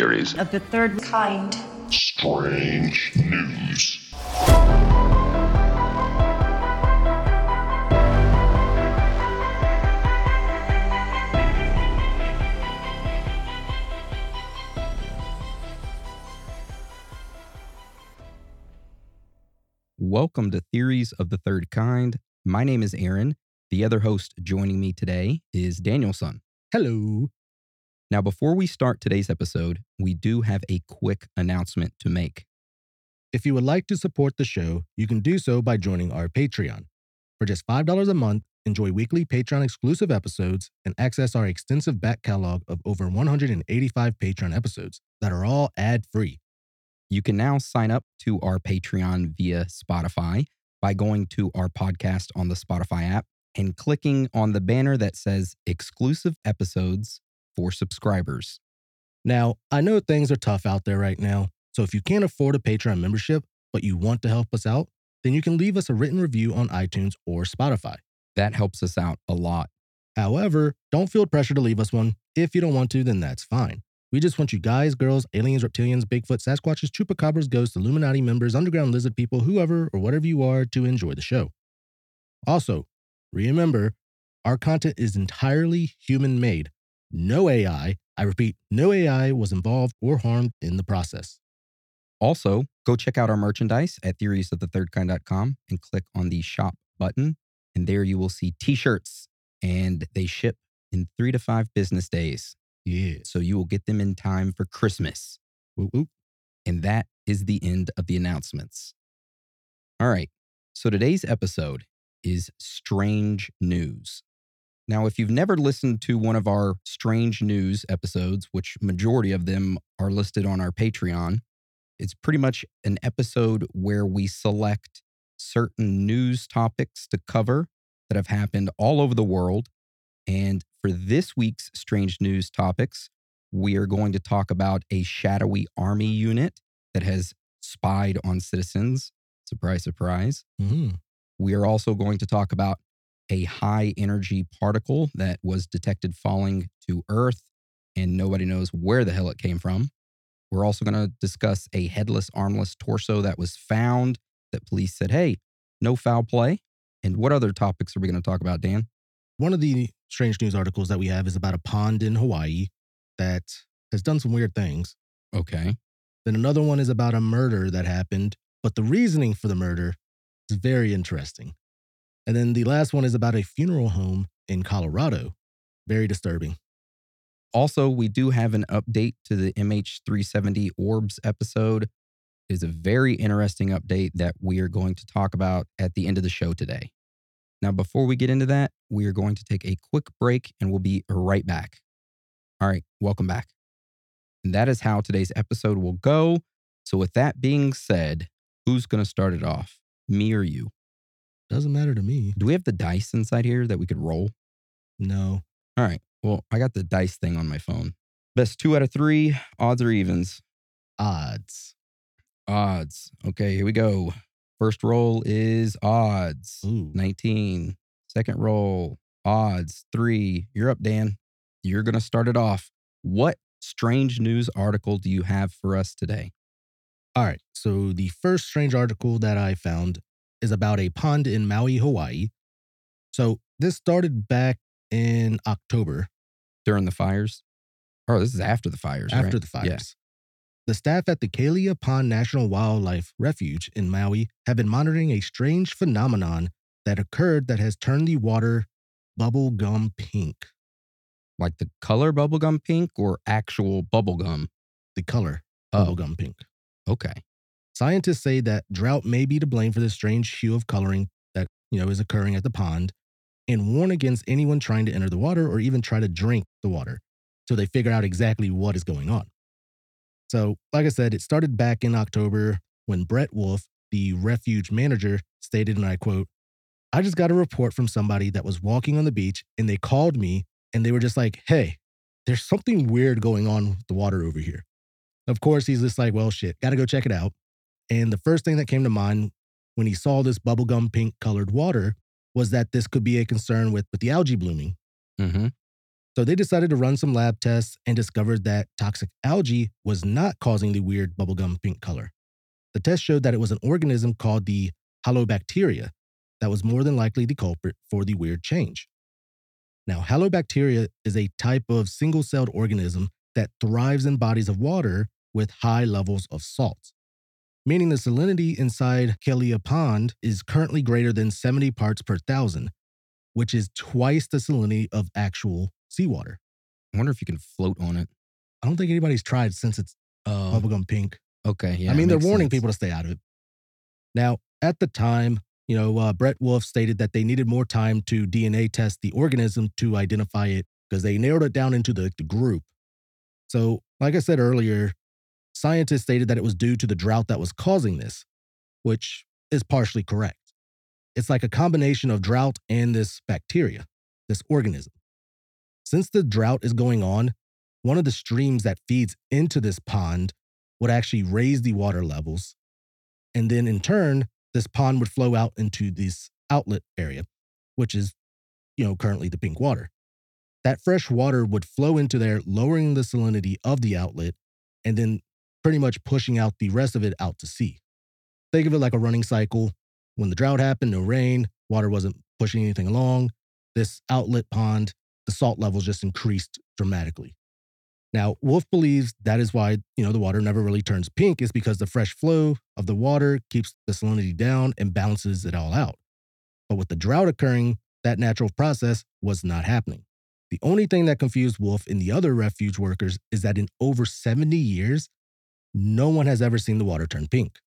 Welcome to Theories. of the third kind. Strange news. Welcome to Theories of the Third Kind. My name is Aaron. The other host joining me today is Danielson. Hello. Now, before we start today's episode, we do have a quick announcement to make. If you would like to support the show, you can do so by joining our Patreon. For just $5 a month, enjoy weekly Patreon exclusive episodes and access our extensive back catalog of over 185 Patreon episodes that are all ad free. You can now sign up to our Patreon via Spotify by going to our podcast on the Spotify app and clicking on the banner that says exclusive episodes for subscribers. Now, I know things are tough out there right now, so if you can't afford a Patreon membership, but you want to help us out, then you can leave us a written review on iTunes or Spotify. That helps us out a lot. However, don't feel pressure to leave us one. If you don't want to, then that's fine. We just want you guys, girls, aliens, reptilians, Bigfoot, Sasquatches, Chupacabras, ghosts, Illuminati members, underground lizard people, whoever or whatever you are to enjoy the show. Also, remember, our content is entirely human made. No AI, I repeat, no AI was involved or harmed in the process. Also, go check out our merchandise at theoriesofthethirdkind.com and click on the shop button. And there you will see t shirts, and they ship in three to five business days. Yeah. So you will get them in time for Christmas. Whoop, whoop. And that is the end of the announcements. All right. So today's episode is strange news. Now, if you've never listened to one of our strange news episodes, which majority of them are listed on our Patreon, it's pretty much an episode where we select certain news topics to cover that have happened all over the world. And for this week's strange news topics, we are going to talk about a shadowy army unit that has spied on citizens. Surprise, surprise. Mhm. We are also going to talk about a high energy particle that was detected falling to Earth and nobody knows where the hell it came from. We're also going to discuss a headless, armless torso that was found that police said, hey, no foul play. And what other topics are we going to talk about, Dan? One of the strange news articles that we have is about a pond in Hawaii that has done some weird things. Okay. Then another one is about a murder that happened, but the reasoning for the murder is very interesting. And then the last one is about a funeral home in Colorado. Very disturbing. Also, we do have an update to the MH370 Orbs episode. It is a very interesting update that we are going to talk about at the end of the show today. Now, before we get into that, we are going to take a quick break and we'll be right back. All right, welcome back. And that is how today's episode will go. So, with that being said, who's going to start it off? Me or you? Doesn't matter to me. Do we have the dice inside here that we could roll? No. All right. Well, I got the dice thing on my phone. Best two out of three, odds or evens? Odds. Odds. Okay, here we go. First roll is odds. Ooh. 19. Second roll, odds. Three. You're up, Dan. You're going to start it off. What strange news article do you have for us today? All right. So the first strange article that I found is about a pond in Maui, Hawaii. So this started back in October During the fires? Oh, this is after the fires. after right? the fires. Yeah. The staff at the Kealia Pond National Wildlife Refuge in Maui have been monitoring a strange phenomenon that occurred that has turned the water bubblegum pink. Like the color bubblegum pink or actual bubblegum? The color Oh. bubblegum pink. Okay. Scientists say that drought may be to blame for the strange hue of coloring that, you know, is occurring at the pond and warn against anyone trying to enter the water or even try to drink the water till they figure out exactly what is going on. So, like I said, it started back in October when Brett Wolf, the refuge manager, stated, and I quote, I just got a report from somebody that was walking on the beach and they called me and they were just like, hey, there's something weird going on with the water over here. Of course, he's just like, well, shit, gotta go check it out. And the first thing that came to mind when he saw this bubblegum pink colored water was that this could be a concern with, with the algae blooming. Mm-hmm. So they decided to run some lab tests and discovered that toxic algae was not causing the weird bubblegum pink color. The test showed that it was an organism called the halobacteria that was more than likely the culprit for the weird change. Now, halobacteria is a type of single celled organism that thrives in bodies of water with high levels of salt, meaning the salinity inside Kealia Pond is currently greater than 70 parts per thousand, which is twice the salinity of actual seawater. I wonder if you can float on it. I don't think anybody's tried since it's Oh, bubblegum pink. okay. Yeah. I mean, they're warning sense. people to stay out of it. Now, at the time, you know, uh, Brett Wolf stated that they needed more time to DNA test the organism to identify it because they narrowed it down into the, the group. So, like I said earlier, scientists stated that it was due to the drought that was causing this, which is partially correct. It's like a combination of drought and this bacteria, this organism. Since the drought is going on, one of the streams that feeds into this pond would actually raise the water levels. And then in turn, this pond would flow out into this outlet area, which is, you know, currently the pink water. That fresh water would flow into there, lowering the salinity of the outlet, and then pretty much pushing out the rest of it out to sea. Think of it like a running cycle. When the drought happened, no rain, water wasn't pushing anything along. This outlet pond, the salt levels just increased dramatically. Now, Wolf believes that is why, you know, the water never really turns pink is because the fresh flow of the water keeps the salinity down and balances it all out. But with the drought occurring, that natural process was not happening. The only thing that confused Wolf and the other refuge workers is that in over 70 years, no one has ever seen the water turn pink.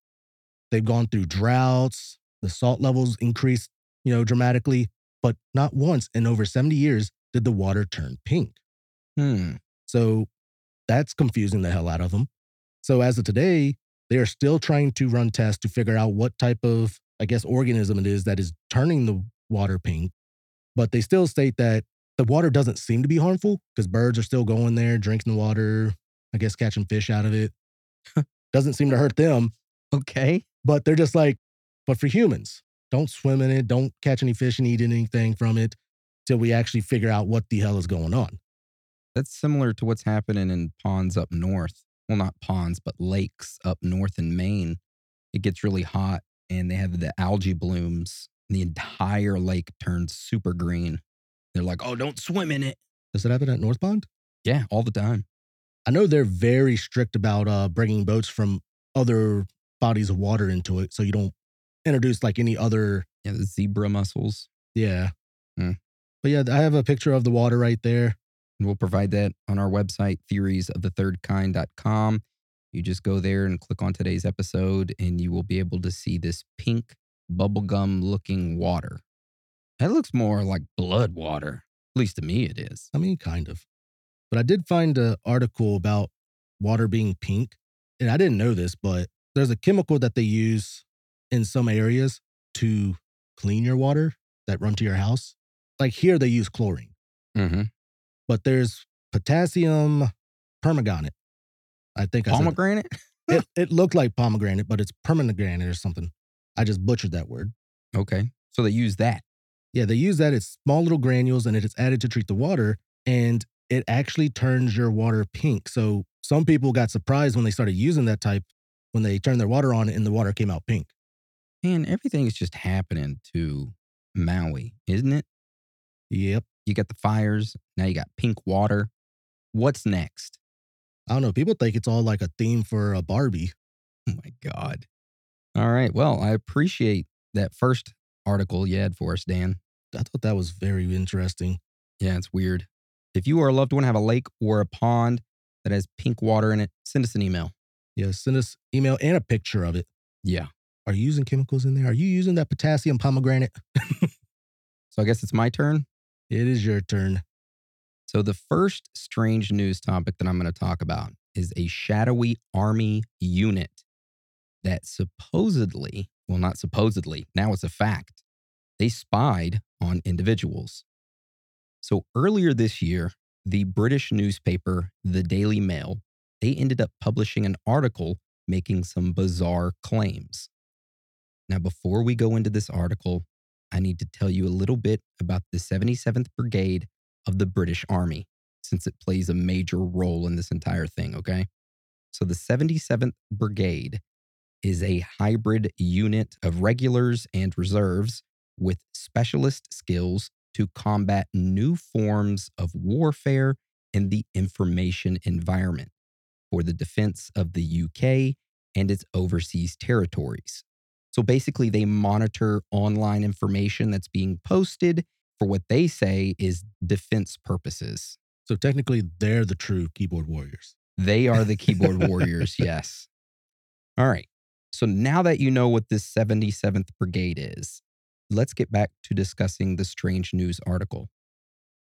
They've gone through droughts, the salt levels increased, you know, dramatically, but not once in over 70 years did the water turn pink. Hmm. So that's confusing the hell out of them. So as of today, they are still trying to run tests to figure out what type of, I guess, organism it is that is turning the water pink. But they still state that the water doesn't seem to be harmful because birds are still going there, drinking the water, I guess catching fish out of it. Doesn't seem to hurt them, Okay. but they're just like, but for humans, don't swim in it, don't catch any fish and eat anything from it till we actually figure out what the hell is going on. That's similar to what's happening in ponds up north. Well, not ponds, but lakes up north in Maine. It gets really hot and they have the algae blooms. And the entire lake turns super green. They're like, oh, don't swim in it. Does it happen at North Pond? Yeah, all the time. I know they're very strict about uh, bringing boats from other bodies of water into it, so you don't introduce like any other. Yeah, the zebra mussels. Yeah. Hmm. But yeah, I have a picture of the water right there. And we'll provide that on our website, theoriesofthethirdkind.com. You just go there and click on today's episode, and you will be able to see this pink bubblegum looking water. That looks more like blood water. At least to me, it is. I mean, kind of. But I did find an article about water being pink, and I didn't know this, but there's a chemical that they use in some areas to clean your water that run to your house. Like here, they use chlorine. Mm-hmm. but there's potassium permanganate. I think I said it. Pomegranate? it. It looked like pomegranate, but it's permanganate or something. I just butchered that word. Okay. So they use that. Yeah, they use that. It's small little granules and it is added to treat the water, and it actually turns your water pink. So some people got surprised when they started using that type when they turned their water on and the water came out pink. Man, everything's just happening to Maui, isn't it? Yep. You got the fires. Now you got pink water. What's next? I don't know. People think it's all like a theme for a Barbie. Oh my God. All right. Well, I appreciate that first article you had for us, Dan. I thought that was very interesting. Yeah, it's weird. If you or a loved one have a lake or a pond that has pink water in it, send us an email. Yeah, send us email and a picture of it. Yeah. Are you using chemicals in there? Are you using that potassium pomegranate? So I guess it's my turn. It is your turn. So the first strange news topic that I'm going to talk about is a shadowy army unit that supposedly, well, not supposedly, now it's a fact, they spied on individuals. So earlier this year, the British newspaper, the Daily Mail, they ended up publishing an article making some bizarre claims. Now, before we go into this article, I need to tell you a little bit about the 77th Brigade of the British Army. since it plays a major role in this entire thing, okay? So the 77th Brigade is a hybrid unit of regulars and reserves with specialist skills to combat new forms of warfare in the information environment for the defense of the UK and its overseas territories. So basically, they monitor online information that's being posted for what they say is defense purposes. So technically, they're the true keyboard warriors. They are the keyboard warriors, yes. All right. So now that you know what this 77th Brigade is, let's get back to discussing the strange news article.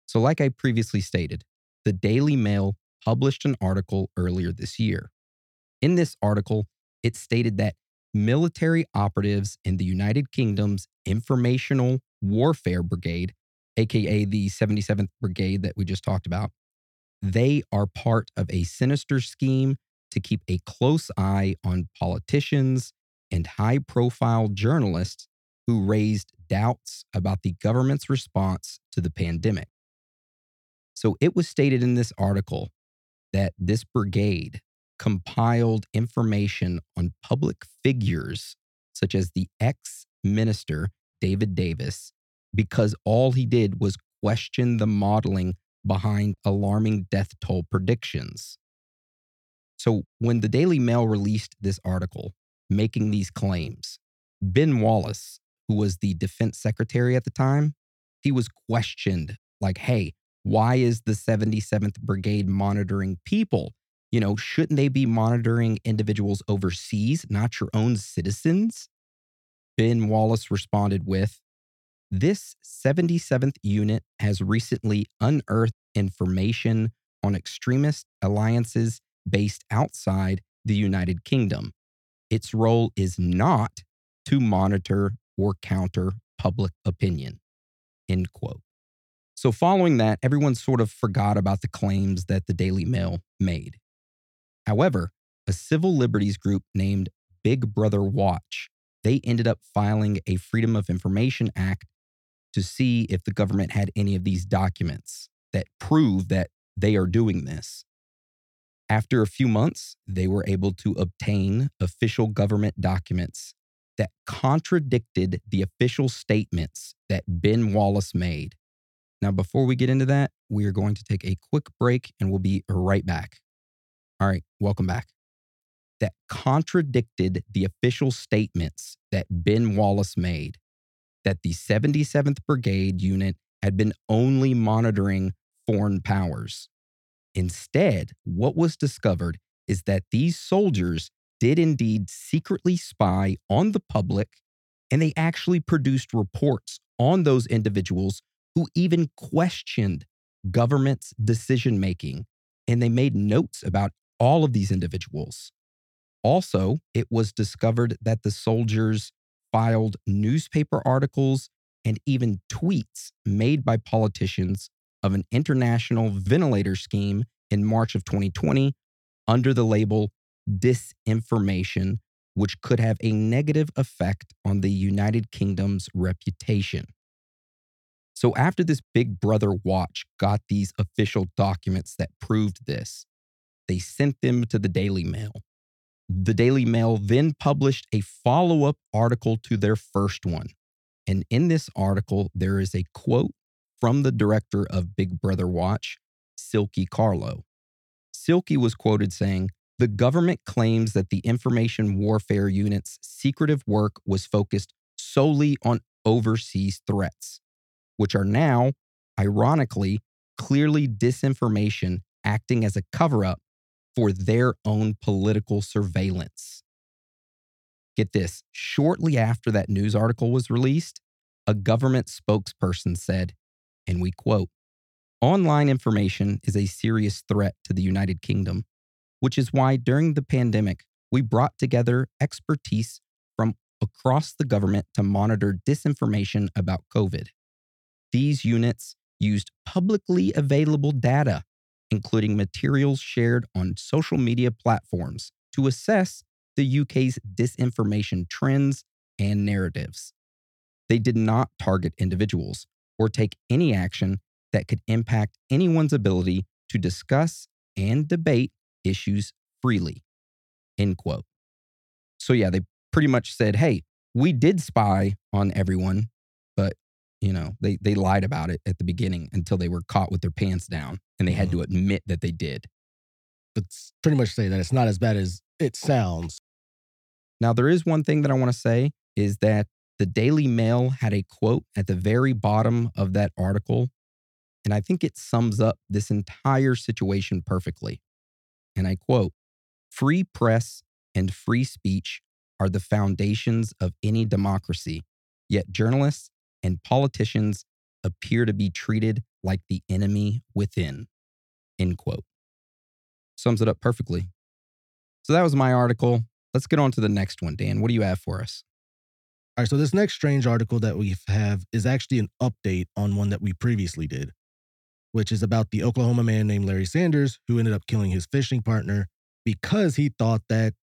So, like I previously stated, the Daily Mail published an article earlier this year. In this article, it stated that military operatives in the United Kingdom's Informational Warfare Brigade, aka the 77th Brigade that we just talked about, they are part of a sinister scheme to keep a close eye on politicians and high profile journalists who raised doubts about the government's response to the pandemic. So it was stated in this article that this brigade compiled information on public figures such as the ex minister David Davis because all he did was question the modeling behind alarming death toll predictions. So, when the Daily Mail released this article making these claims, Ben Wallace, who was the defense secretary at the time, he was questioned like, hey, why is the 77th Brigade monitoring people? You know, shouldn't they be monitoring individuals overseas, not your own citizens? Ben Wallace responded with, This 77th unit has recently unearthed information on extremist alliances based outside the United Kingdom. Its role is not to monitor or counter public opinion. End quote. So, following that, everyone sort of forgot about the claims that the Daily Mail made. However, a civil liberties group named Big Brother Watch, they ended up filing a Freedom of Information Act to see if the government had any of these documents that prove that they are doing this. After a few months, they were able to obtain official government documents that contradicted the official statements that Ben Wallace made. Now, before we get into that, we are going to take a quick break and we'll be right back. All right, welcome back. That contradicted the official statements that Ben Wallace made that the 77th Brigade unit had been only monitoring foreign powers. Instead, what was discovered is that these soldiers did indeed secretly spy on the public, and they actually produced reports on those individuals who even questioned government's decision making, and they made notes about all of these individuals. Also, it was discovered that the soldiers filed newspaper articles and even tweets made by politicians of an international ventilator scheme in March of 2020 under the label disinformation, which could have a negative effect on the United Kingdom's reputation. So, after this Big Brother watch got these official documents that proved this, they sent them to the Daily Mail. The Daily Mail then published a follow up article to their first one. And in this article, there is a quote from the director of Big Brother Watch, Silkie Carlo. Silky was quoted saying, The government claims that the information warfare unit's secretive work was focused solely on overseas threats, which are now, ironically, clearly disinformation acting as a cover up for their own political surveillance. Get this shortly after that news article was released, a government spokesperson said, and we quote, Online information is a serious threat to the United Kingdom, which is why during the pandemic, we brought together expertise from across the government to monitor disinformation about COVID. These units used publicly available data, including materials shared on social media platforms, to assess the UK's disinformation trends and narratives. They did not target individuals or take any action that could impact anyone's ability to discuss and debate issues freely. End quote. So, yeah, they pretty much said, hey, we did spy on everyone, but you know, they, they lied about it at the beginning until they were caught with their pants down and they had Mhm. to admit that they did. But pretty much say that it's not as bad as it sounds. Now, there is one thing that I want to say is that the Daily Mail had a quote at the very bottom of that article. And I think it sums up this entire situation perfectly. And I quote Free press and free speech are the foundations of any democracy, yet journalists and politicians appear to be treated like the enemy within. End quote. Sums it up perfectly. So that was my article. Let's get on to the next one, Dan. What do you have for us? All right, so this next strange article that we have is actually an update on one that we previously did, which is about the Oklahoma man named Larry Sanders who ended up killing his fishing partner because he thought that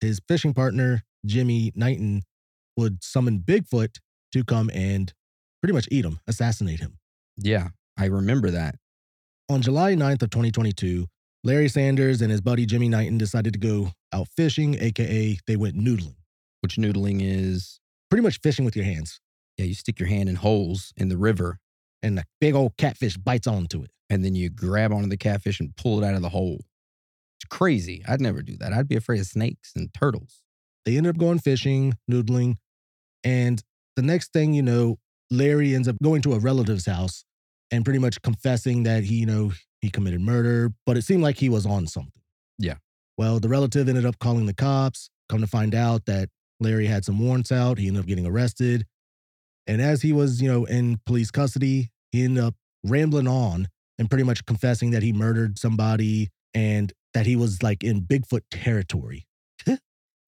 his fishing partner, Jimmy Knighton, would summon Bigfoot to come and pretty much eat him, assassinate him. Yeah, I remember that. On July 9th of 2022, Larry Sanders and his buddy Jimmy Knighton decided to go out fishing, aka they went noodling. Which noodling is, Pretty much fishing with your hands. yeah, you stick your hand in holes in the river And the big old catfish bites onto it. and then you grab onto the catfish and pull it out of the hole. It's crazy. I'd never do that. I'd be afraid of snakes and turtles. They ended up going fishing, noodling, and the next thing you know, Larry ends up going to a relative's house and pretty much confessing that he, you know, he committed murder, but it seemed like he was on something. Yeah. Well, the relative ended up calling the cops, come to find out that Larry had some warrants out. He ended up getting arrested. And as he was, you know, in police custody, he ended up rambling on and pretty much confessing that he murdered somebody and that he was like in Bigfoot territory.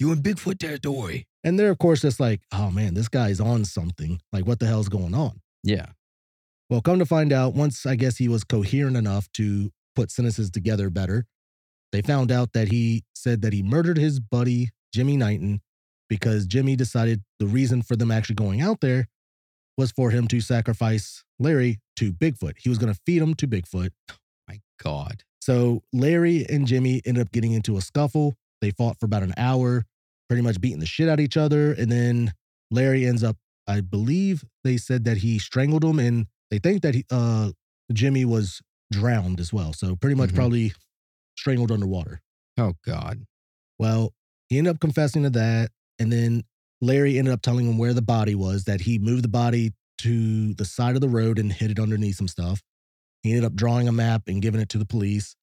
You in Bigfoot territory. And they're, of course, just like, oh man, this guy's on something. Like, what the hell's going on? Yeah. Well, come to find out, once I guess he was coherent enough to put sentences together better, they found out that he said that he murdered his buddy, Jimmy Knighton, because Jimmy decided the reason for them actually going out there was for him to sacrifice Larry to Bigfoot. He was going to feed him to Bigfoot. My God. So Larry and Jimmy ended up getting into a scuffle. They fought for about an hour, pretty much beating the shit out of each other. And then Larry ends up, I believe they said that he strangled him and they think that he, uh, Jimmy was drowned as well. So pretty much Mhm. probably strangled underwater. Oh God. Well, he ended up confessing to that. And then Larry ended up telling him where the body was, that he moved the body to the side of the road and hid it underneath some stuff. He ended up drawing a map and giving it to the police.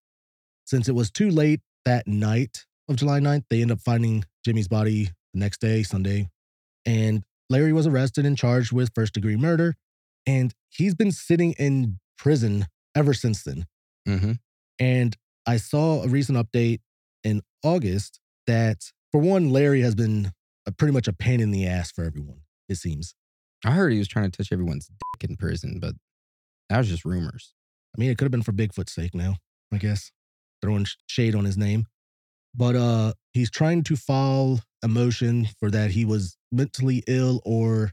Since it was too late that night of July 9th, they ended up finding Jimmy's body the next day, Sunday. And Larry was arrested and charged with first degree murder. And he's been sitting in prison ever since then. Mm-hmm. And I saw a recent update in August that, for one, Larry has been a, pretty much a pain in the ass for everyone, it seems. I heard he was trying to touch everyone's dick in prison, but that was just rumors. I mean, it could have been for Bigfoot's sake now, I guess, throwing shade on his name. But uh he's trying to file a motion for that he was mentally ill or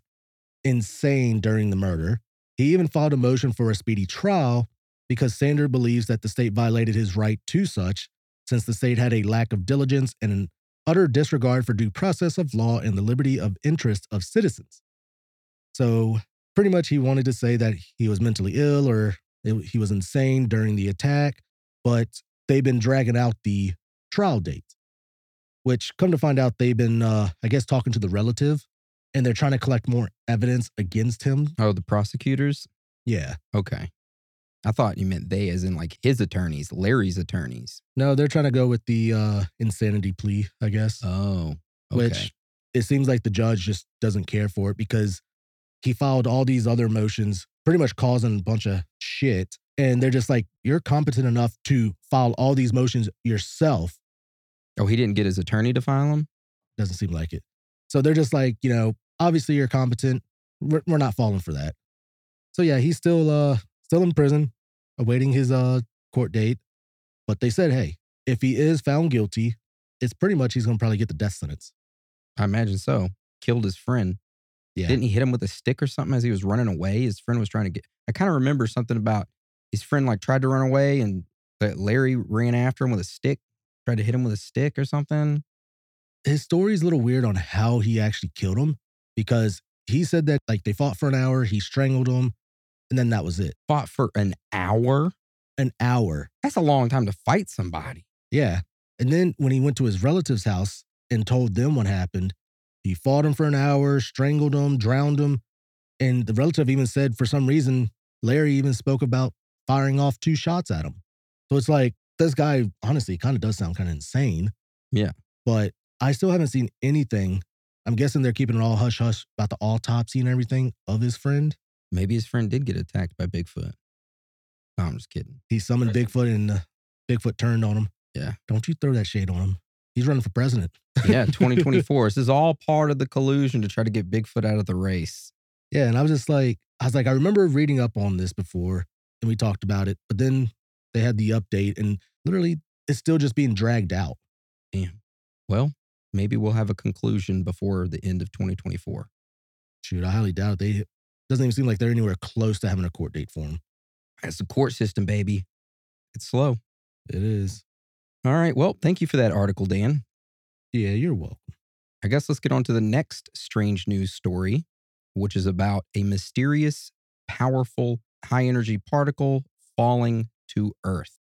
insane during the murder. He even filed a motion for a speedy trial because Sander believes that the state violated his right to such, since the state had a lack of diligence and an utter disregard for due process of law and the liberty of interest of citizens. So, pretty much, he wanted to say that he was mentally ill or it- he was insane during the attack, but they've been dragging out the trial date, which come to find out they've been, uh, I guess, talking to the relative and they're trying to collect more evidence against him. Oh, the prosecutors? Yeah. Okay. I thought you meant they, as in like his attorneys, Larry's attorneys. No, they're trying to go with the uh, insanity plea, I guess, Oh, okay. which it seems like the judge just doesn't care for it because he filed all these other motions, pretty much causing a bunch of shit. And they're just like, you're competent enough to file all these motions yourself. oh, he didn't get his attorney to file them? Doesn't seem like it. So they're just like, you know, obviously you're competent. We're, we're not falling for that. So yeah, he's still uh still in prison, awaiting his uh court date. But they said, hey, if he is found guilty, it's pretty much he's gonna probably get the death sentence. I imagine so. Killed his friend. Yeah. Didn't he hit him with a stick or something as he was running away? His friend was trying to get. I kind of remember something about his friend like tried to run away and That Larry ran after him with a stick, tried to hit him with a stick or something. His story's a little weird on how he actually killed him because he said that like they fought for an hour, he strangled him, and then that was it. Fought for an hour. An hour. That's a long time to fight somebody. Yeah. And then when he went to his relative's house and told them what happened, he fought him for an hour, strangled him, drowned him. And the relative even said for some reason, Larry even spoke about firing off two shots at him. So it's like, this guy honestly kind of does sound kind of insane. Yeah. But I still haven't seen anything. I'm guessing they're keeping it all hush hush about the autopsy and everything of his friend. Maybe his friend did get attacked by Bigfoot. No, I'm just kidding. He summoned Bigfoot and uh, Bigfoot turned on him. Yeah. Don't you throw that shade on him. He's running for president. Yeah, 2024. this is all part of the collusion to try to get Bigfoot out of the race. Yeah, and I was just like, I was like, I remember reading up on this before and we talked about it, but then they had the update and literally it's still just being dragged out. Damn. Well, maybe we'll have a conclusion before the end of 2024. Shoot, I highly doubt it. They doesn't even seem like they're anywhere close to having a court date for him. That's the court system, baby. It's slow. It is. All right. Well, thank you for that article, Dan. Yeah, you're welcome. I guess let's get on to the next strange news story, which is about a mysterious, powerful, high energy particle falling to Earth.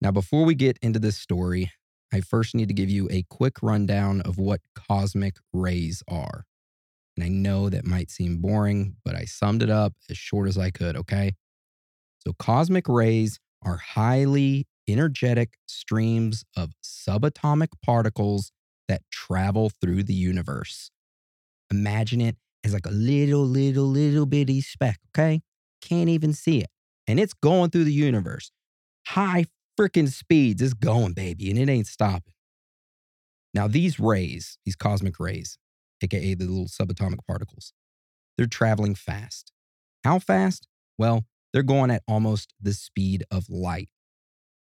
Now, before we get into this story, I first need to give you a quick rundown of what cosmic rays are. And I know that might seem boring, but I summed it up as short as I could, okay? So, cosmic rays are highly energetic streams of subatomic particles that travel through the universe. Imagine it as like a little, little, little bitty speck, okay? Can't even see it. And it's going through the universe. High freaking speeds. It's going, baby, and it ain't stopping. Now, these rays, these cosmic rays, aka the little subatomic particles, they're traveling fast. How fast? Well, they're going at almost the speed of light.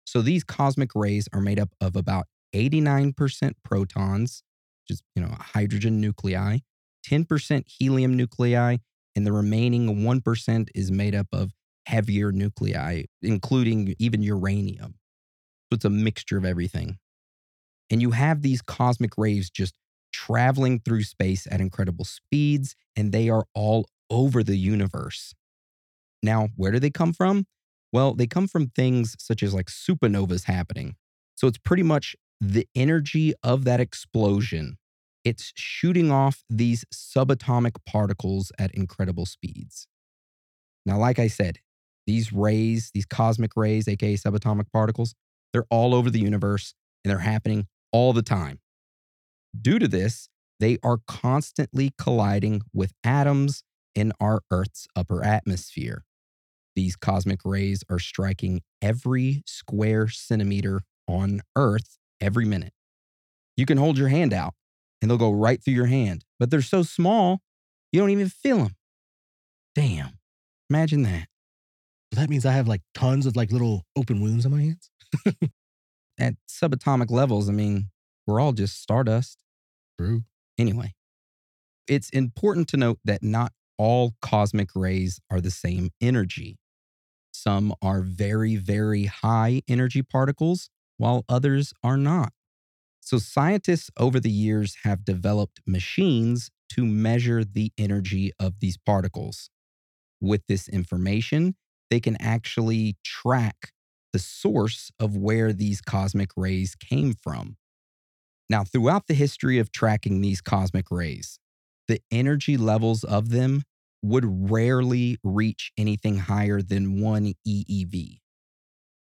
So these cosmic rays are made up of about 89% protons, which is, you know, hydrogen nuclei, 10% helium nuclei, and the remaining 1% is made up of heavier nuclei, including even uranium. So it's a mixture of everything. And you have these cosmic rays just traveling through space at incredible speeds, and they are all over the universe. Now, where do they come from? Well, they come from things such as like supernovas happening. So it's pretty much the energy of that explosion. It's shooting off these subatomic particles at incredible speeds. Now, like I said, these rays, these cosmic rays, aka subatomic particles, they're all over the universe and they're happening all the time. Due to this, they are constantly colliding with atoms in our Earth's upper atmosphere. These cosmic rays are striking every square centimeter on Earth every minute. You can hold your hand out and they'll go right through your hand, but they're so small, you don't even feel them. Damn. Imagine that. That means I have like tons of like little open wounds on my hands. At subatomic levels, I mean, we're all just stardust. True. Anyway, it's important to note that not all cosmic rays are the same energy. Some are very, very high energy particles, while others are not. So, scientists over the years have developed machines to measure the energy of these particles. With this information, they can actually track the source of where these cosmic rays came from. Now, throughout the history of tracking these cosmic rays, the energy levels of them would rarely reach anything higher than one EeV,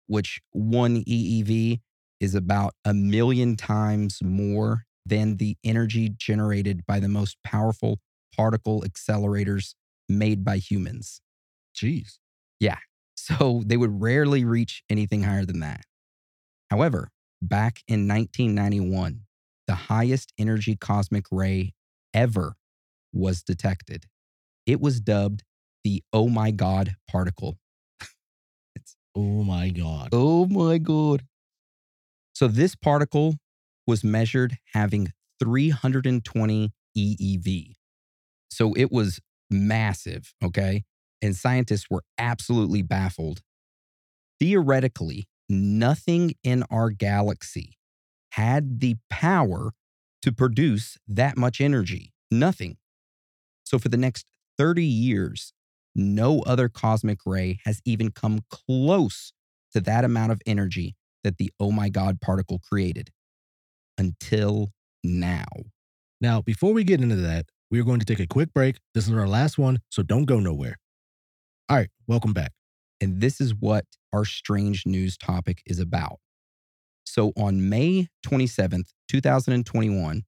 which one EeV is about a million times more than the energy generated by the most powerful particle accelerators made by humans. Jeez. Yeah. So they would rarely reach anything higher than that. However, back in 1991, the highest energy cosmic ray ever was detected. It was dubbed the Oh My God particle. it's Oh my God. Oh my God. So this particle was measured having 320 EeV. So it was massive, okay? And scientists were absolutely baffled. Theoretically, nothing in our galaxy had the power to produce that much energy. Nothing. So, for the next 30 years, no other cosmic ray has even come close to that amount of energy that the Oh My God particle created until now. Now, before we get into that, we are going to take a quick break. This is our last one, so don't go nowhere. All right, welcome back. And this is what our strange news topic is about. So on May 27th, 2021,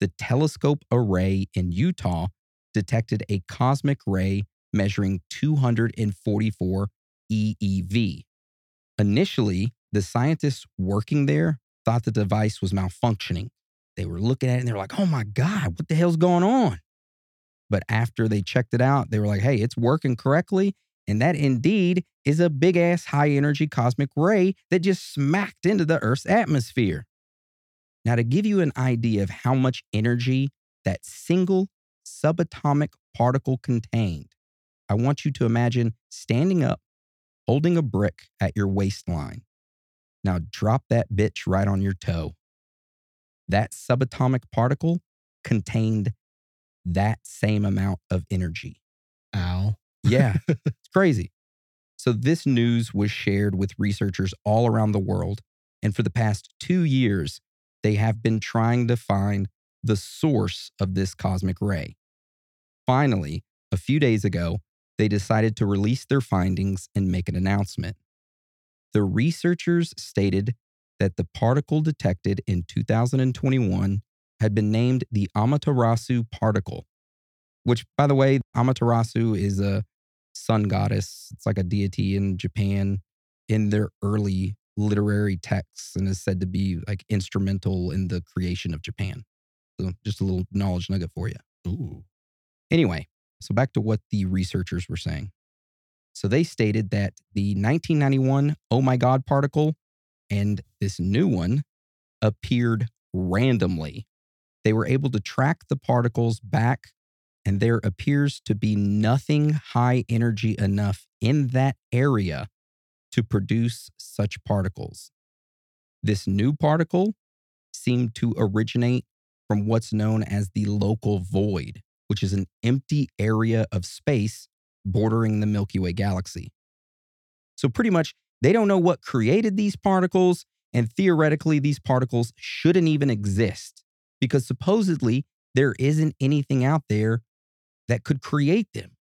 the telescope array in Utah detected a cosmic ray measuring 244 EeV. Initially, the scientists working there thought the device was malfunctioning. They were looking at it and they were like, oh my God, what the hell's going on? But after they checked it out, they were like, hey, it's working correctly. And that indeed is a big ass high energy cosmic ray that just smacked into the Earth's atmosphere. Now, to give you an idea of how much energy that single subatomic particle contained, I want you to imagine standing up, holding a brick at your waistline. Now, drop that bitch right on your toe. That subatomic particle contained that same amount of energy. Ow. Yeah, it's crazy. So, this news was shared with researchers all around the world. And for the past two years, they have been trying to find the source of this cosmic ray. Finally, a few days ago, they decided to release their findings and make an announcement. The researchers stated that the particle detected in 2021 had been named the Amaterasu particle, which, by the way, Amaterasu is a sun goddess. It's like a deity in Japan in their early literary texts and is said to be like instrumental in the creation of Japan. So, just a little knowledge nugget for you. Ooh. Anyway, so back to what the researchers were saying. So they stated that the 1991 Oh My God particle and this new one appeared randomly. They were able to track the particles back, and there appears to be nothing high energy enough in that area to produce such particles. This new particle seemed to originate from what's known as the local void, which is an empty area of space bordering the Milky Way galaxy. So, pretty much, they don't know what created these particles, and theoretically, these particles shouldn't even exist because supposedly there isn't anything out there that could create them.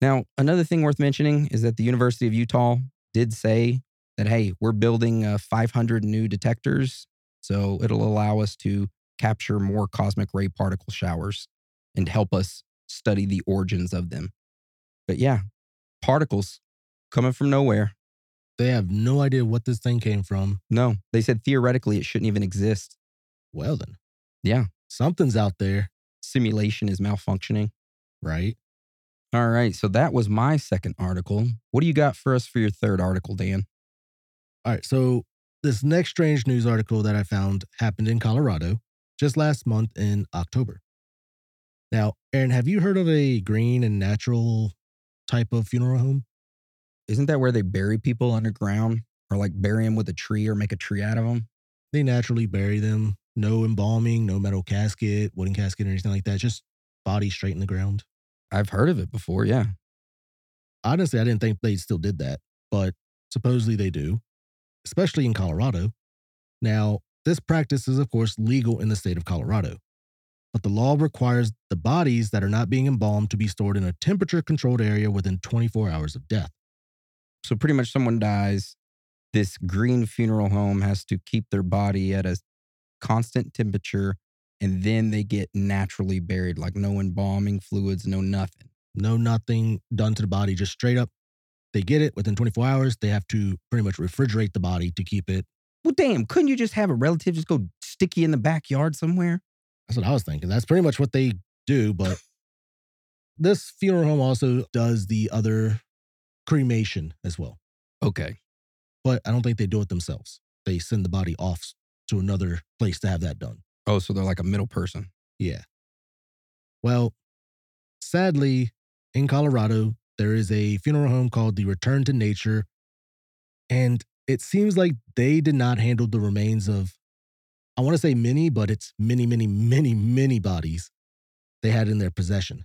Now, another thing worth mentioning is that the University of Utah did say that, hey, we're building uh, 500 new detectors, so it'll allow us to capture more cosmic ray particle showers and help us study the origins of them. But yeah, particles coming from nowhere. They have no idea what this thing came from. No, they said theoretically it shouldn't even exist. Well, then, Yeah, something's out there, simulation is malfunctioning. Right? All right, so that was my second article. What do you got for us for your third article, Dan? All right. So, this next strange news article that I found happened in Colorado just last month in October. Now, Aaron, have you heard of a green and natural type of funeral home? Isn't that where they bury people underground or like bury them with a tree or make a tree out of them? They naturally bury them, no embalming, no metal casket, wooden casket, or anything like that, just body straight in the ground. I've heard of it before, yeah. Honestly, I didn't think they still did that, but supposedly they do, especially in Colorado. Now, this practice is, of course, legal in the state of Colorado, but the law requires the bodies that are not being embalmed to be stored in a temperature controlled area within 24 hours of death. So pretty much someone dies, this green funeral home has to keep their body at a constant temperature and then they get naturally buried like no embalming fluids, no nothing. No, nothing done to the body, just straight up. They get it within 24 hours. They have to pretty much refrigerate the body to keep it. Well, damn, couldn't you just have a relative just go sticky in the backyard somewhere? That's what I was thinking. That's pretty much what they do. But this funeral home also does the other cremation as well. Okay. But I don't think they do it themselves. They send the body off to another place to have that done. Oh, so they're like a middle person. Yeah. Well, sadly, in Colorado, there is a funeral home called the Return to Nature. And it seems like they did not handle the remains of, I want to say many, but it's many, many, many, many bodies they had in their possession.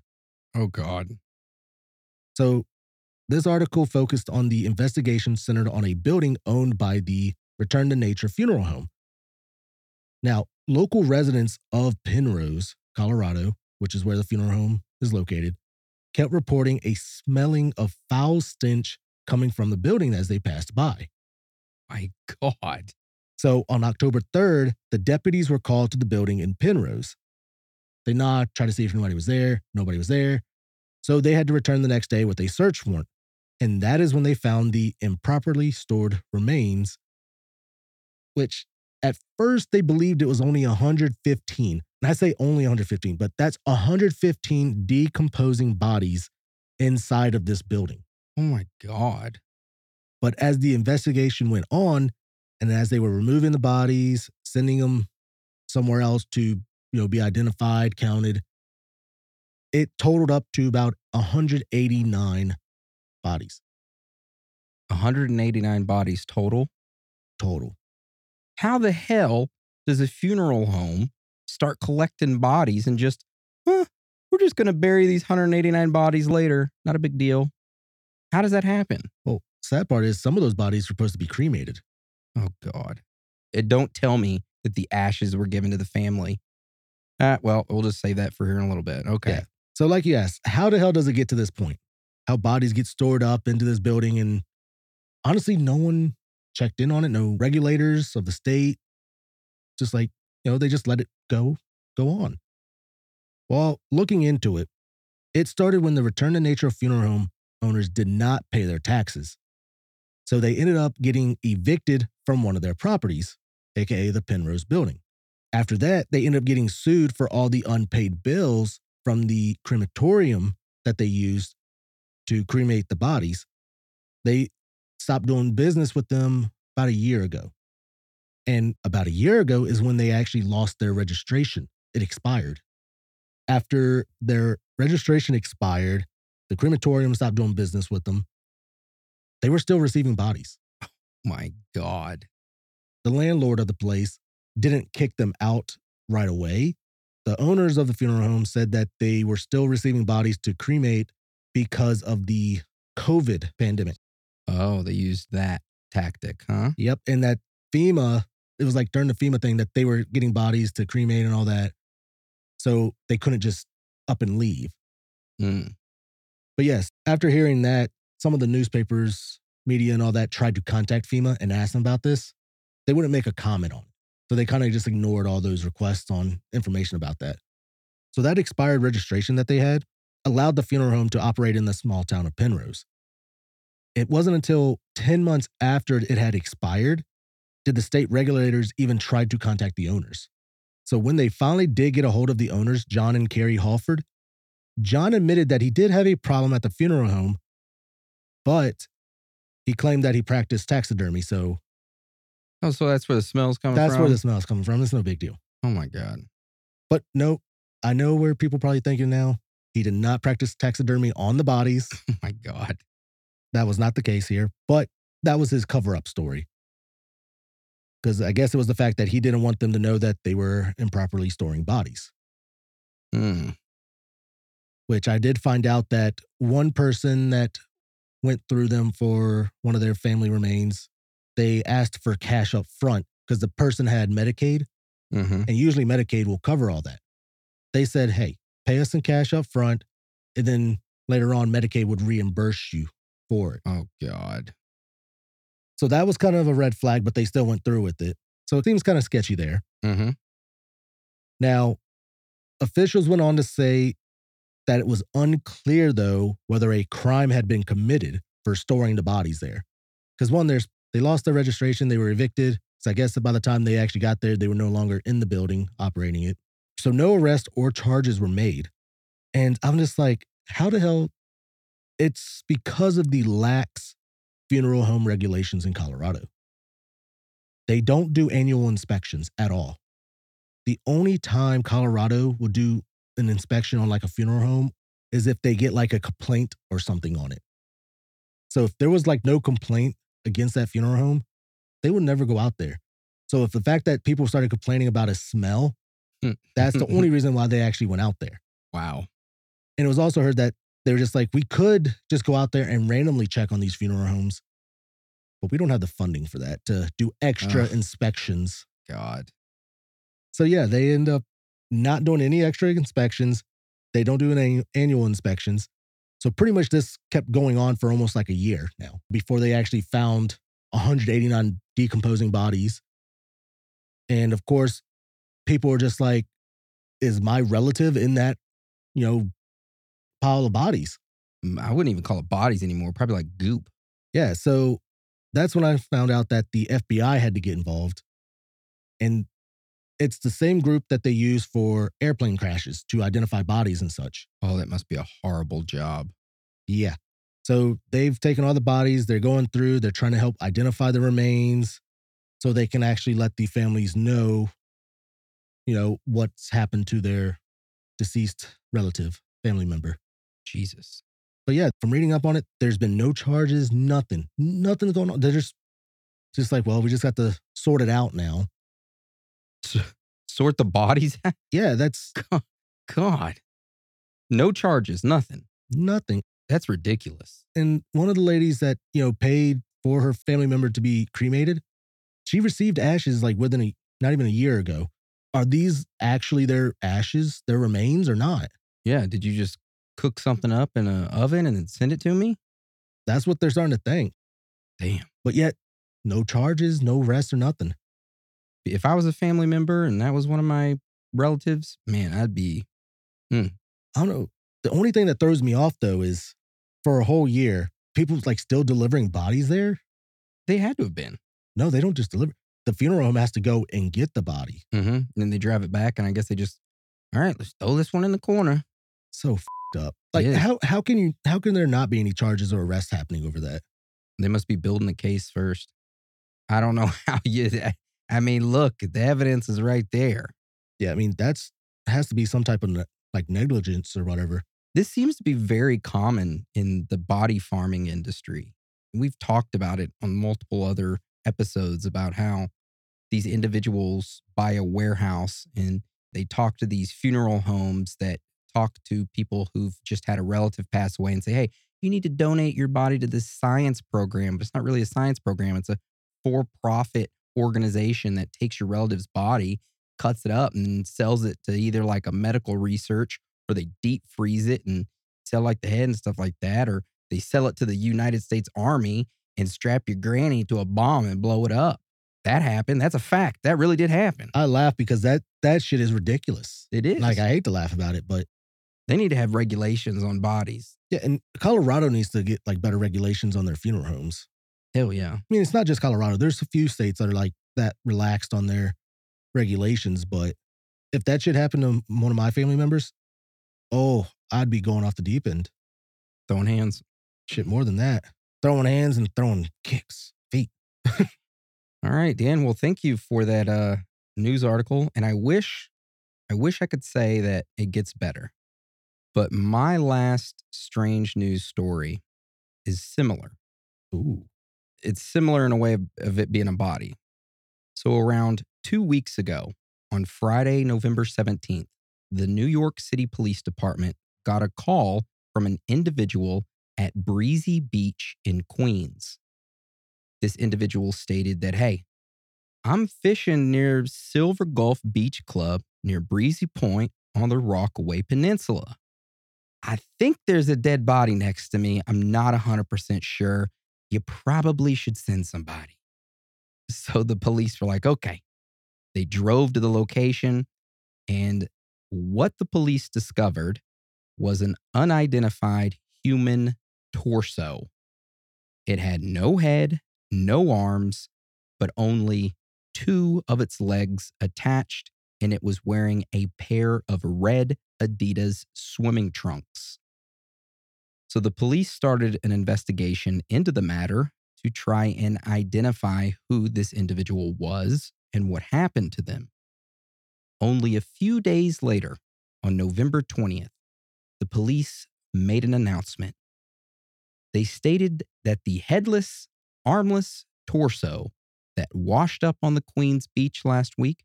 Oh God. So, this article focused on the investigation centered on a building owned by the Return to Nature Funeral Home. Now, local residents of Penrose, Colorado, which is where the funeral home is located, kept reporting a smelling of foul stench coming from the building as they passed by. My God. So on October 3rd, the deputies were called to the building in Penrose. They knocked, tried to see if anybody was there. Nobody was there. So they had to return the next day with a search warrant. And that is when they found the improperly stored remains, which at first they believed it was only 115. And I say only 115, but that's 115 decomposing bodies inside of this building. Oh my God. But as the investigation went on, and as they were removing the bodies, sending them somewhere else to, you know, be identified, counted, it totaled up to about 189 bodies 189 bodies total. total. How the hell does a funeral home start collecting bodies and just, huh, we're just going to bury these 189 bodies later? Not a big deal. How does that happen? Well, sad part is some of those bodies were supposed to be cremated. Oh God. It don't tell me that the ashes were given to the family. Uh, well, we'll just save that for here in a little bit. Okay. Yeah. So, like you asked, how the hell does it get to this point? How bodies get stored up into this building, and honestly, no one checked in on it. No regulators of the state. Just like you know, they just let it go, go on. Well, looking into it, it started when the Return to Nature funeral home owners did not pay their taxes. So they ended up getting evicted from one of their properties, aka the Penrose building. After that, they ended up getting sued for all the unpaid bills from the crematorium that they used to cremate the bodies. They stopped doing business with them about a year ago. And about a year ago is when they actually lost their registration. It expired. After their registration expired, the crematorium stopped doing business with them. They were still receiving bodies. Oh my God. The landlord of the place didn't kick them out right away. The owners of the funeral home said that they were still receiving bodies to cremate because of the COVID pandemic. Oh, they used that tactic, huh? Yep. And that FEMA, it was like during the FEMA thing that they were getting bodies to cremate and all that. So they couldn't just up and leave. Mm. But yes, after hearing that, some of the newspapers, media, and all that tried to contact FEMA and ask them about this. They wouldn't make a comment on it. So they kind of just ignored all those requests on information about that. So that expired registration that they had allowed the funeral home to operate in the small town of Penrose. It wasn't until 10 months after it had expired did the state regulators even try to contact the owners. So when they finally did get a hold of the owners, Jon and Carie Hallford, Jon admitted that he did have a problem at the funeral home, but he claimed that he practiced taxidermy. So Oh, so that's where the smell's coming from. that's from? where the smell's coming from. It's no big deal. Oh my God. But no, I know where people probably thinking now. He did not practice taxidermy on the bodies. Oh my God. That was not the case here, but that was his cover up story. Because I guess it was the fact that he didn't want them to know that they were improperly storing bodies, Mm. which I did find out that one person that went through them for one of their family remains, they asked for cash up front because the person had Medicaid, hmm and usually Medicaid will cover all that. They said, hey, pay us in cash up front, and then later on, Medicaid would reimburse you for it. Oh God. So that was kind of a red flag, but they still went through with it. So it seems kind of sketchy there. hmm Now, officials went on to say that it was unclear, though, whether a crime had been committed for storing the bodies there. Because one, there's they lost their registration, they were evicted. So I guess by the time they actually got there, they were no longer in the building operating it. So no arrest or charges were made. And I'm just like, how the hell? It's because of the lax funeral home regulations in Colorado. They don't do annual inspections at all the only time Colorado will do an inspection on like a funeral home is if they get like a complaint or something on it. So if there was like no complaint against that funeral home, they would never go out there. So if the fact that people started complaining about a smell, Hmm. that's the only reason why they actually went out there. Wow. And it was also heard that they were just like, we could just go out there and randomly check on these funeral homes, but we don't have the funding for that to do extra Ugh. inspections. God. So yeah, they end up not doing any extra inspections. They don't do any annual inspections. So pretty much this kept going on for almost like a year now before they actually found 189 decomposing bodies. And of course, people were just like, is my relative in that, you know, pile of bodies? Mm, I wouldn't even call it bodies anymore. Probably like goop. Yeah. So that's when I found out that the FBI had to get involved. And it's the same group that they use for airplane crashes to identify bodies and such. Oh, that must be a horrible job. Yeah. So they've taken all the bodies, they're going through, they're trying to help identify the remains so they can actually let the families know, you know, what's happened to their deceased relative, family member. Jesus. But yeah, from reading up on it, there's been no charges, nothing. Nothing's going on. They're just just like, well, we just got to sort it out now. Sort the bodies out? Yeah, that's God. No charges, nothing. nothing. That's ridiculous. And one of the ladies that, you know, paid for her family member to be cremated, she received ashes like within a not even a year ago. Are these actually their ashes, their remains, or not? Yeah. Did you just cook something up in an oven and then send it to me? That's what they're starting to think. Damn. But yet, no charges, no arrest or nothing. If I was a family member and that was one of my relatives, man, I'd be I don't know. The only thing that throws me off though is for a whole year, people like still delivering bodies there. they had to have been. No, they don't just deliver. The funeral home has to go and get the body. Mm-hmm. And then they drive it back, and I guess they just, all right, let's throw this one in the corner. So fed up. Like is. how how can you how can there not be any charges or arrests happening over that? They must be building the case first. I don't know how you. I mean, look, the evidence is right there. Yeah, I mean that's has to be some type of like negligence or whatever. This seems to be very common in the body farming industry. We've talked about it on multiple other episodes about how these individuals buy a warehouse and they talk to these funeral homes that talk to people who've just had a relative pass away and say, hey, you need to donate your body to this science program. But it's not really a science program, it's a for profit organization that takes your relative's body, cuts it up, and sells it to either like a medical research or they deep freeze it and sell like the head and stuff like that, or they sell it to the United States Army and strap your granny to a bomb and blow it up. That happened. That's a fact. That really did happen. I laugh because that that shit is ridiculous. It is. Like I hate to laugh about it, but they need to have regulations on bodies. yeah, and Colorado needs to get like better regulations on their funeral homes. Hell yeah. I mean, it's not just Colorado. There's a few states that are like that relaxed on their regulations, but if that shit happened to one of my family members, oh, I'd be going off the deep end. Throwing hands. Shit, more than that. Throwing hands and throwing kicks, feet. All right, Dan. Well, thank you for that uh, news article. And I wish, I wish I could say that it gets better. But my last strange news story is similar. Ooh. It's similar in a way of, of it being a body. So around two weeks ago, on Friday, November 17th, the New York City Police Department got a call from an individual at Breezy Beach in Queens. This individual stated that, hey, I'm fishing near Silver Gull Beach Club near Breezy Point on the Rockaway Peninsula. I think there's a dead body next to me. I'm not 100% sure. You probably should send somebody. So the police were like, okay. They drove to the location, and what the police discovered was an unidentified human torso. It had no head, no arms, but only two of its legs attached, and it was wearing a pair of red Adidas swimming trunks. So the police started an investigation into the matter to try and identify who this individual was and what happened to them. Only a few days later, on November 20th, the police made an announcement. They stated that the headless, armless torso that washed up on the Queen's Beach last week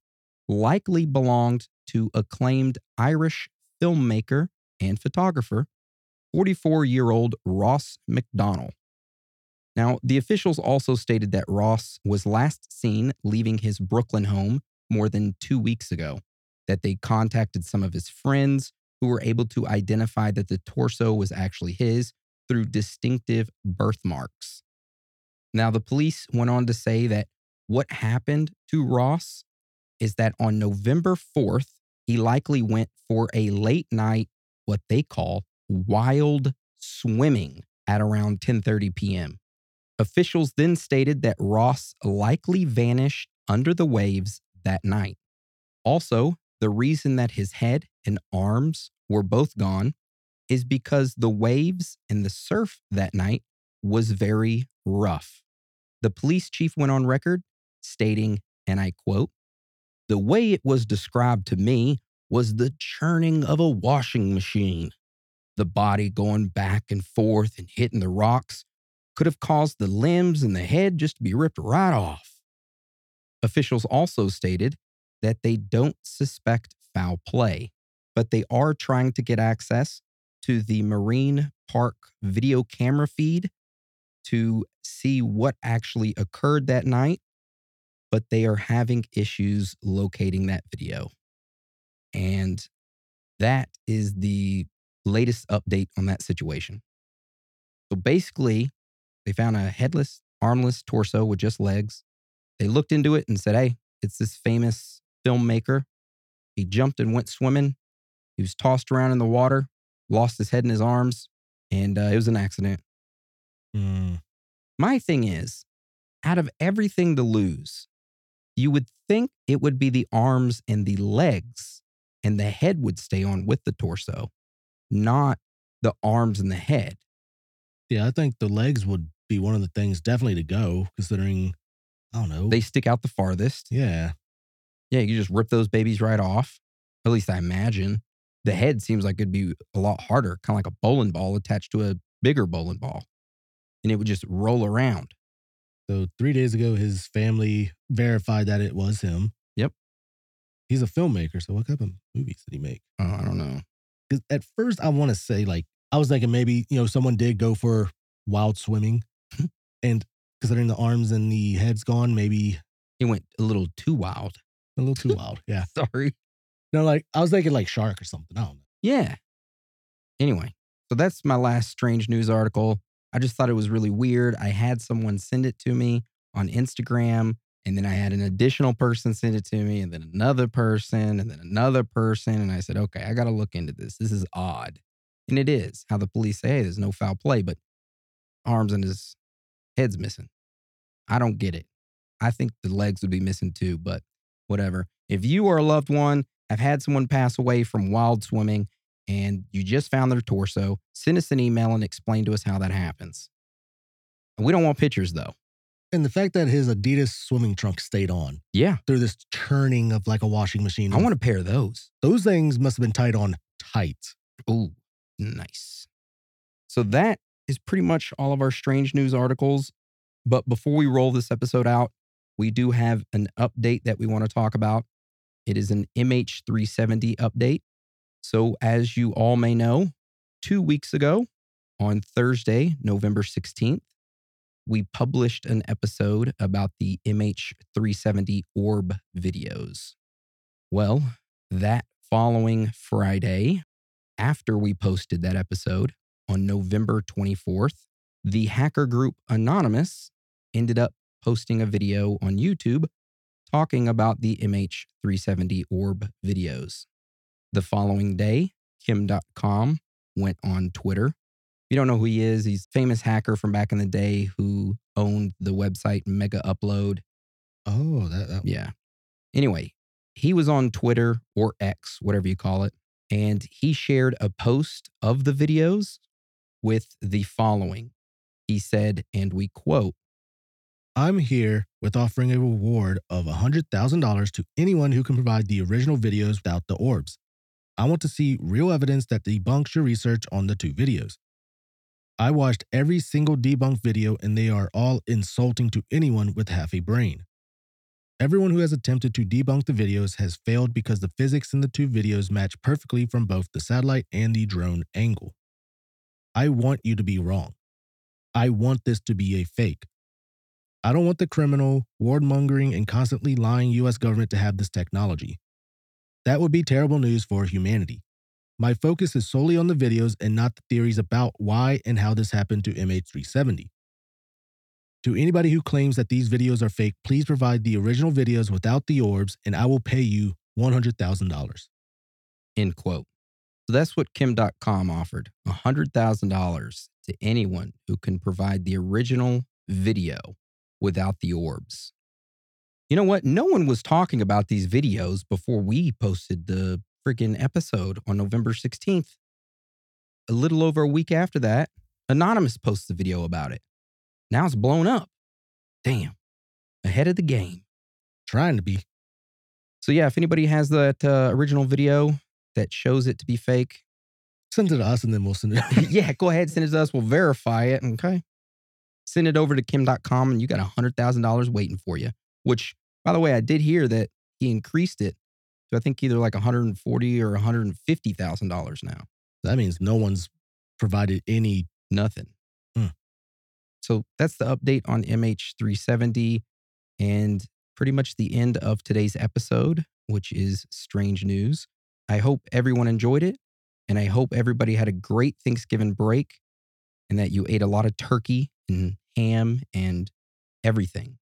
likely belonged to acclaimed Irish filmmaker and photographer, 44 year old Ross McDonnell. Now, the officials also stated that Ross was last seen leaving his Brooklyn home more than two weeks ago, that they contacted some of his friends who were able to identify that the torso was actually his through distinctive birthmarks. Now, the police went on to say that what happened to Ross is that on November 4th, he likely went for a late night, what they call wild swimming at around 10:30 p.m. Officials then stated that Ross likely vanished under the waves that night. Also, the reason that his head and arms were both gone is because the waves and the surf that night was very rough. The police chief went on record stating, and I quote, the way it was described to me was the churning of a washing machine. The body going back and forth and hitting the rocks could have caused the limbs and the head just to be ripped right off. Officials also stated that they don't suspect foul play, but they are trying to get access to the Marine Park video camera feed to see what actually occurred that night, but they are having issues locating that video. And that is the latest update on that situation. So basically, they found a headless, armless torso with just legs. They looked into it and said, hey, it's this famous filmmaker. He jumped and went swimming. He was tossed around in the water, lost his head in his arms, and uh, it was an accident. Mm, My thing is, out of everything to lose, you would think it would be the arms and the legs, and the head would stay on with the torso, not the arms and the head. yeah, I think the legs would be one of the things definitely to go, considering, I don't know. They stick out the farthest. yeah. Yeah, you just rip those babies right off. At least I imagine. The head seems like it'd be a lot harder, kind of like a bowling ball attached to a bigger bowling ball. And it would just roll around. So three days ago, his family verified that it was him. Yep. He's a filmmaker. So what type of movies did he make? Oh, I don't know. Because at first, I want to say, like, I was thinking maybe, you know, someone did go for wild swimming. Hmm. and considering the arms and the head's gone, maybe he went a little too wild. a little too wild. Yeah. Sorry. No, like, I was thinking like shark or something. I don't know. Yeah. Anyway, so that's my last strange news article. I just thought it was really weird. I had someone send it to me on Instagram, and then I had an additional person send it to me, and then another person, and then another person. And I said, okay, I got to look into this. This is odd. And it is how the police say, hey, there's no foul play, but arms and his head's missing. I don't get it. I think the legs would be missing too, but whatever. If you or a loved one have had someone pass away from wild swimming and you just found their torso, send us an email and explain to us how that happens. We don't want pictures though. And the fact that his Adidas swimming trunk stayed on Yeah, through this churning of like a washing machine. I want a pair of those. those things must have been tied on tight. Ooh, nice. So that is pretty much all of our strange news articles. But before we roll this episode out, we do have an update that we want to talk about. It is an MH370 update. So, as you all may know, two weeks ago on Thursday, November 16th, we published an episode about the MH370 orb videos. Well, that following Friday, after we posted that episode on November 24th, the hacker group Anonymous ended up posting a video on YouTube talking about the MH370 orb videos. The following day, Kim Dotcom went on Twitter. If you don't know who he is, he's a famous hacker from back in the day who owned the website Megaupload. Oh, that, that Yeah. Anyway, he was on Twitter or X, whatever you call it, and he shared a post of the videos with the following. He said, and we quote, I'm here with offering a reward of $100,000 to anyone who can provide the original videos without the orbs. I want to see real evidence that debunks your research on the two videos. I watched every single debunked video and they are all insulting to anyone with half a brain. Everyone who has attempted to debunk the videos has failed because the physics in the two videos match perfectly from both the satellite and the drone angle. I want you to be wrong. I want this to be a fake. I don't want the criminal, ward mongering, and constantly lying US government to have this technology. That would be terrible news for humanity. My focus is solely on the videos and not the theories about why and how this happened to MH370. To anybody who claims that these videos are fake, please provide the original videos without the orbs, and I will pay you $100,000. End quote. So that's what Kim Dotcom offered $100,000 to anyone who can provide the original video without the orbs. You know what? No one was talking about these videos before we posted the freaking episode on November 16th. A little over a week after that, Anonymous posts a video about it. Now it's blown up. Damn. Ahead of the game. Trying to be. So, yeah, if anybody has that uh, original video that shows it to be fake, Send it to us and then we'll send it. yeah, go ahead, send it to us. We'll verify it. Okay. Send it over to Kim Dotcom and you got $100,000 waiting for you. Which, by the way, I did hear that he increased it to, I think, either like 140 or $150,000 now. that means no one's provided any. Nothing. Hmm. So that's the update on MH370 and pretty much the end of today's episode, which is strange news. I hope everyone enjoyed it. And I hope everybody had a great Thanksgiving break and that you ate a lot of turkey and ham and everything.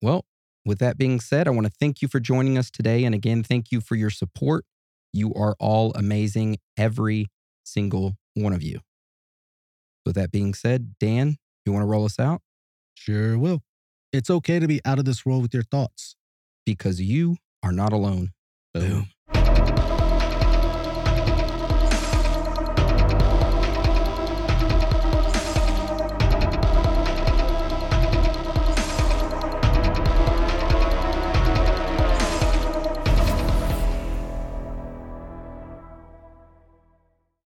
Well, with that being said, I want to thank you for joining us today. And again, thank you for your support. You are all amazing, every single one of you. With that being said, Dan, you want to roll us out? Sure will. It's okay to be out of this world with your thoughts. Because you are not alone. Boom.